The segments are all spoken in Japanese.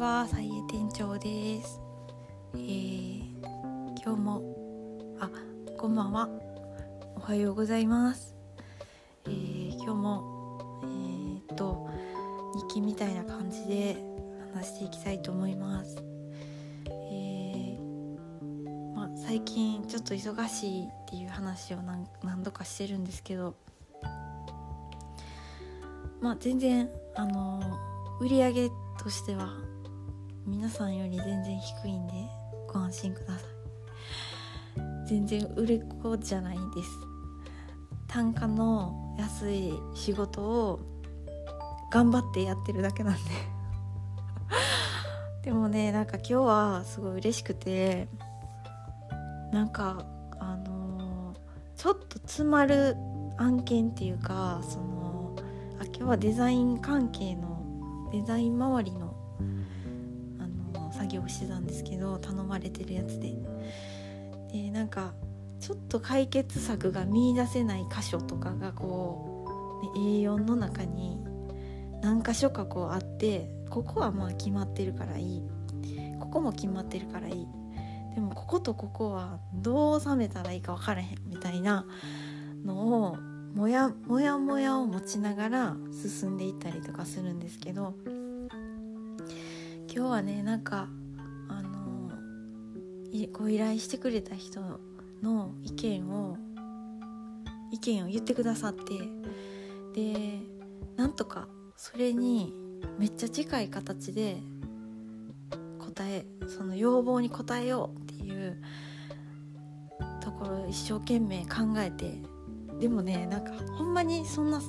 は、さいえ店長です。えー、今日も、あ、こんばんは。おはようございます。えー、今日も、えー、っと、日記みたいな感じで話していきたいと思います。えー、まあ、最近ちょっと忙しいっていう話を何何度かしてるんですけど、まあ、全然、あの売り上げとしては皆さんより全然低いんでご安心ください。全然売れっ子じゃないです。単価の安い仕事を頑張ってやってるだけなんで。でもねなんか今日はすごい嬉しくてなんかあのー、ちょっと詰まる案件っていうかそのあ今日はデザイン関係のデザイン周りの業してたんですけど頼まれてるやつで。でなんかちょっと解決策が見いだせない箇所とかがこう、ね、A4 の中に何箇所かこうあってここはまあ決まってるからいい。ここも決まってるからいい。でもこことここはどう収めたらいいか分からへんみたいなのをもやもやもやを持ちながら進んでいったりとかするんですけど今日はねなんかご依頼してくれた人の意見を意見を言ってくださってでなんとかそれにめっちゃ近い形で答えその要望に応えようっていうところを一生懸命考えてでもねなんかほんまにそんな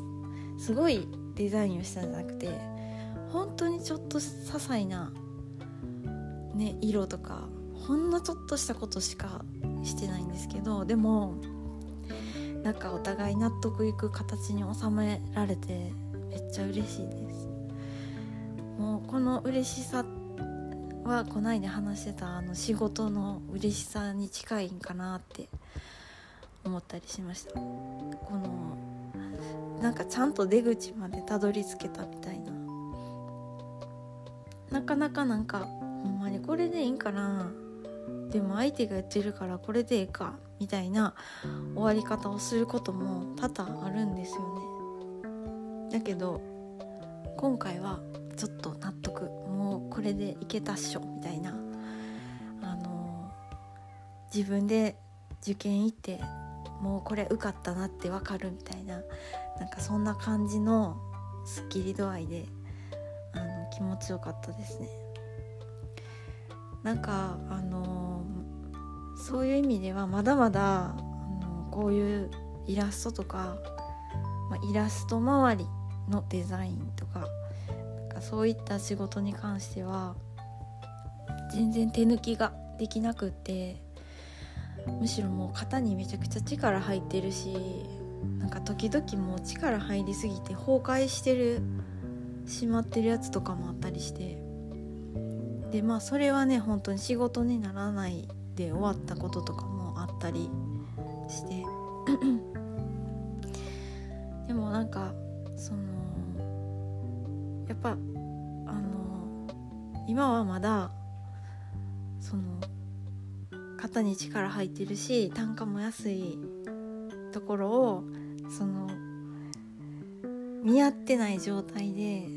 すごいデザインをしたんじゃなくて本当にちょっと些細なね色とかほんのちょっとしたことしかしてないんですけどでもなんかお互い納得いく形に収められてめっちゃ嬉しいです。もうこの嬉しさはこないで話してたあの仕事の嬉しさに近いんかなって思ったりしました。このなんかちゃんと出口までたどり着けたみたいな。なかなかなんかほんまにこれでいいんかな。でも相手が言ってるからこれでええかみたいな終わり方をすることも多々あるんですよね。だけど今回はちょっと納得もうこれでいけたっしょみたいな。あの自分で受験行ってもうこれ受かったなってわかるみたいな。なんかそんな感じのスッキリ度合いであの気持ちよかったですね。なんかあのそういう意味ではまだまだあのこういうイラストとか、まあ、イラスト周りのデザインとかなんかそういった仕事に関しては全然手抜きができなくってむしろもう肩にめちゃくちゃ力入ってるしなんか時々もう力入りすぎて崩壊してるしまってるやつとかもあったりしてでまあそれはね本当に仕事にならないで終わったこととかもあったりして。でもなんかそのやっぱあの今はまだその肩に力入ってるし単価も安いところをその見合ってない状態で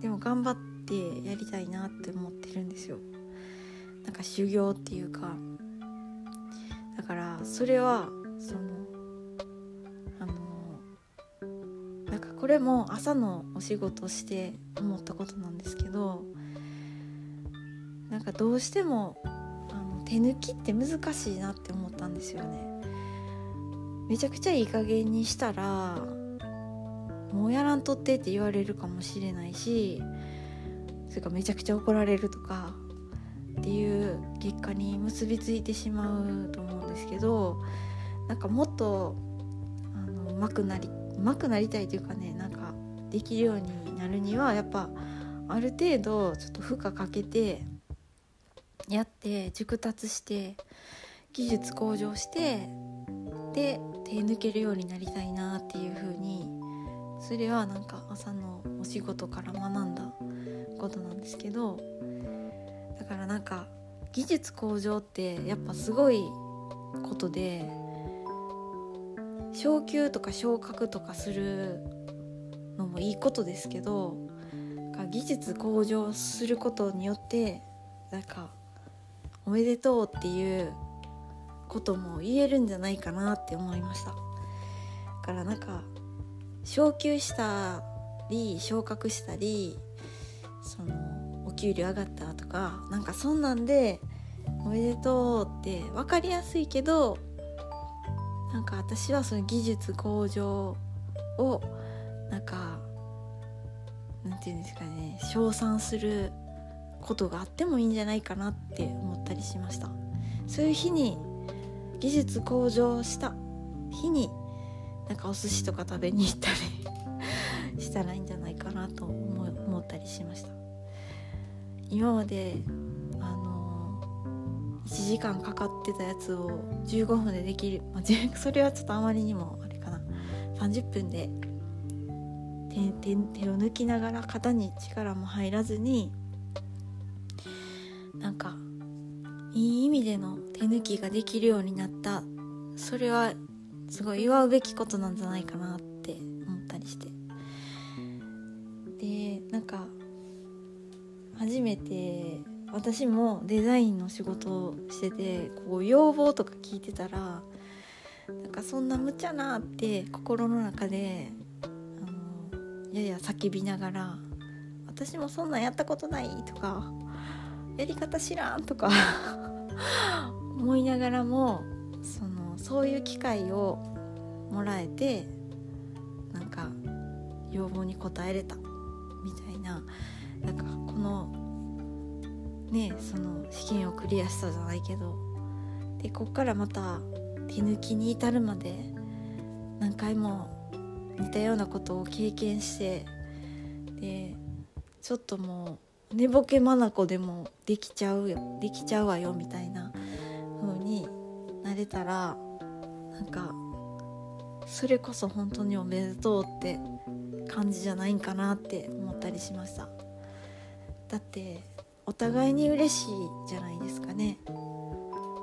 でも頑張ってやりたいなって思ってるんですよ。なんか修行っていうか。だからそれはそのあのなんかこれも朝のお仕事して思ったことなんですけどなんかどうしてもあの手抜きって難しいなって思ったんですよね。めちゃくちゃいい加減にしたらもうやらんとってって言われるかもしれないしそれかめちゃくちゃ怒られるとかっていう結果に結びついてしまうと思うんですけどなんかもっとあのうまくなりうまくなりたいというかねなんかできるようになるにはやっぱある程度ちょっと負荷かけてやって熟達して技術向上してで手抜けるようになりたいなっていう風にそれはなんか朝のお仕事から学んだことなんですけどだからなんか技術向上ってやっぱすごいことで昇級とか昇格とかするのもいいことですけど技術向上することによってなんか「おめでとう」っていうことも言えるんじゃないかなって思いました。だからなんか昇給したり昇格したりそのお給料上がったとかなんかそんなんで「おめでとう」って分かりやすいけどなんか私はその技術向上をなんかなんて言うんですかね称賛することがあってもいいんじゃないかなって思ったりしました。そういう日に技術向上した日になんかお寿司とか食べに行ったり したらいいんじゃないかなと思ったりしました。今まであの1時間かかってたやつを15分でできる、まあ、それはちょっとあまりにもあれかな。30分で手手を抜きながら肩に力も入らずになんかいい意味での手抜きができるようになった。それはすごい祝うべきことなんじゃないかなって思ったりして。でなんか初めて私もデザインの仕事をしててこう要望とか聞いてたらなんかそんな無茶なって心の中であのやや叫びながら「私もそんなんやったことない」とか「やり方知らん」とか思いながらもそういう機会をもらえてなんか要望に応えれたみたいななんかこのねその試験をクリアしたじゃないけどでこっからまた手抜きに至るまで何回も似たようなことを経験してでちょっともう寝ぼけ眼でもできちゃうよできちゃうわよみたいな風になれたらなんかそれこそ本当におめでとうって感じじゃないんかなって思ったりしました。だってお互いに嬉しいじゃないですかね。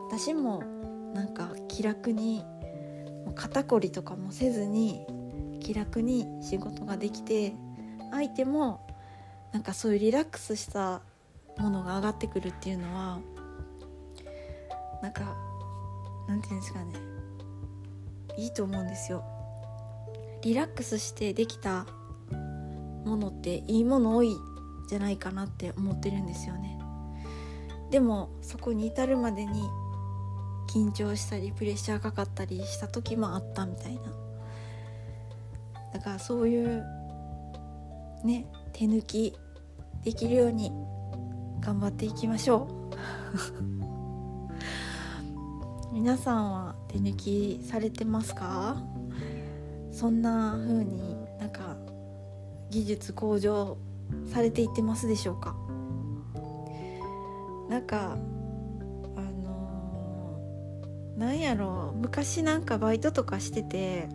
私もなんか気楽に肩こりとかもせずに気楽に仕事ができて相手もなんかそういうリラックスしたものが上がってくるっていうのはなんかなんていうんですかね。いいと思うんですよ。リラックスしてできたものっていいもの多いじゃないかなって思ってるんですよね。でもそこに至るまでに緊張したりプレッシャーかかったりした時もあったみたいな。だからそういうね手抜きできるように頑張っていきましょう。皆さんは手抜きされてますか？そんな風になんか技術向上されていってますでしょうか？なんかあのー、なんやろう昔なんかバイトとかしてて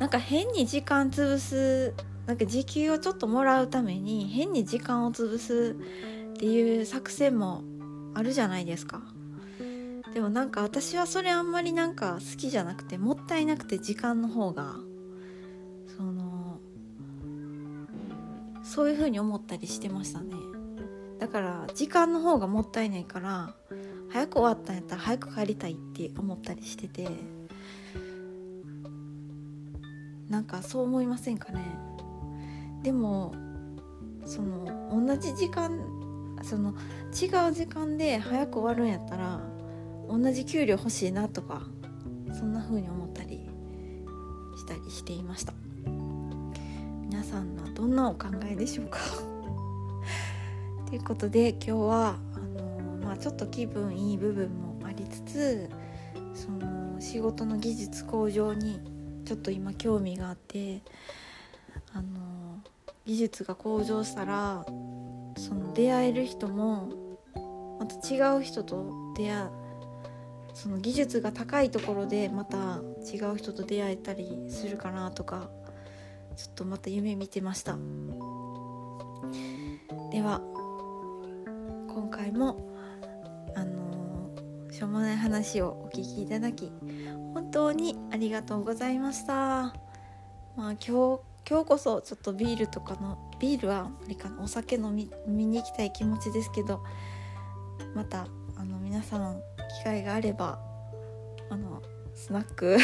なんか変に時間潰すなんか時給をちょっともらうために変に時間を潰すっていう作戦もあるじゃないですか。でもなんか私はそれあんまりなんか好きじゃなくてもったいなくて時間の方がそのそういう風に思ったりしてましたね。だから時間の方がもったいないから早く終わったんやったら早く帰りたいって思ったりしててなんかそう思いませんかね。でもその同じ時間その違う時間で早く終わるんやったら同じ給料欲しいなとかそんな風に思ったりしたりしていました。皆さんはどんなお考えでしょうか？ということで今日はあのー、まあ、ちょっと気分いい部分もありつつその仕事の技術向上にちょっと今興味があってあの技術が向上したらその出会える人もまた違う人と出会その技術が高いところでまた違う人と出会えたりするかなとかちょっとまた夢見てました。では今回もあのしょうもない話をお聞きいただき本当にありがとうございました。まあ今日今日こそちょっとビールとかのビールはあれかなお酒飲み飲みに行きたい気持ちですけどまたあの皆さん機会があればあのスナック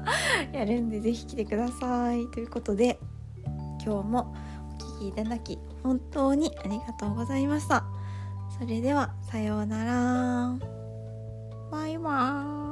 やるんで是非来てください。ということで今日もお聴きいただき本当にありがとうございました。それではさようなら。バイバーイ。